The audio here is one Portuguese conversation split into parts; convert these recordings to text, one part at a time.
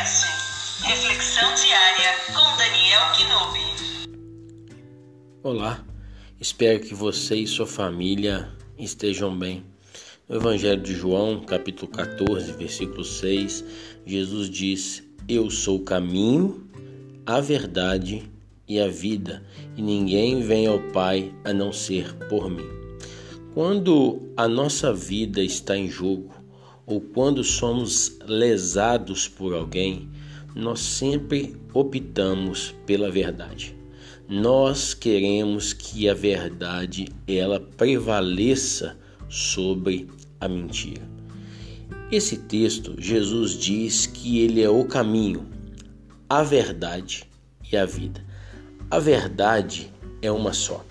Reflexão diária com Daniel Quinobi. Olá, espero que você e sua família estejam bem. No Evangelho de João, capítulo 14, versículo 6, Jesus diz: Eu sou o caminho, a verdade e a vida, e ninguém vem ao Pai a não ser por mim. Quando a nossa vida está em jogo, ou quando somos lesados por alguém, nós sempre optamos pela verdade. Nós queremos que a verdade ela prevaleça sobre a mentira. Esse texto, Jesus diz que ele é o caminho, a verdade e a vida. A verdade é uma só.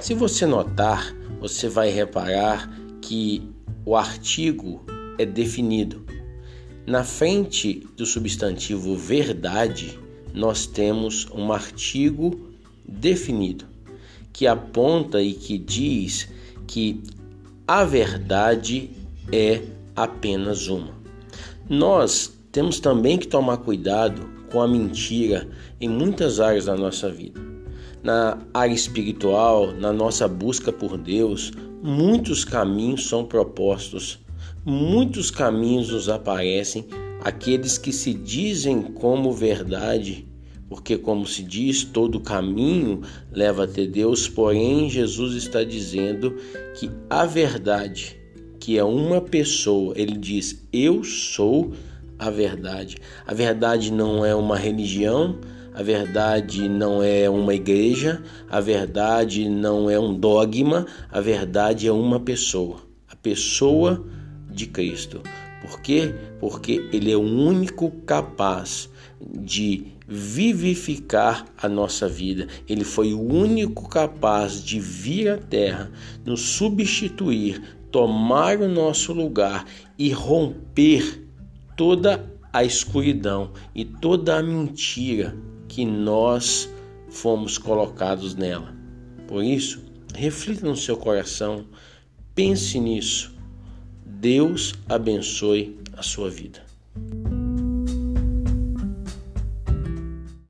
Se você notar, você vai reparar que o artigo é definido. Na frente do substantivo verdade, nós temos um artigo definido que aponta e que diz que a verdade é apenas uma. Nós temos também que tomar cuidado com a mentira em muitas áreas da nossa vida. Na área espiritual, na nossa busca por Deus, muitos caminhos são propostos muitos caminhos nos aparecem, aqueles que se dizem como verdade, porque, como se diz, todo caminho leva até Deus, porém, Jesus está dizendo que a verdade, que é uma pessoa, ele diz: Eu sou a verdade. A verdade não é uma religião, a verdade não é uma igreja, a verdade não é um dogma, a verdade é uma pessoa. A pessoa de Cristo. Por quê? Porque Ele é o único capaz de vivificar a nossa vida. Ele foi o único capaz de vir à terra, nos substituir, tomar o nosso lugar e romper toda a escuridão e toda a mentira que nós fomos colocados nela. Por isso, reflita no seu coração, pense nisso Deus abençoe a sua vida.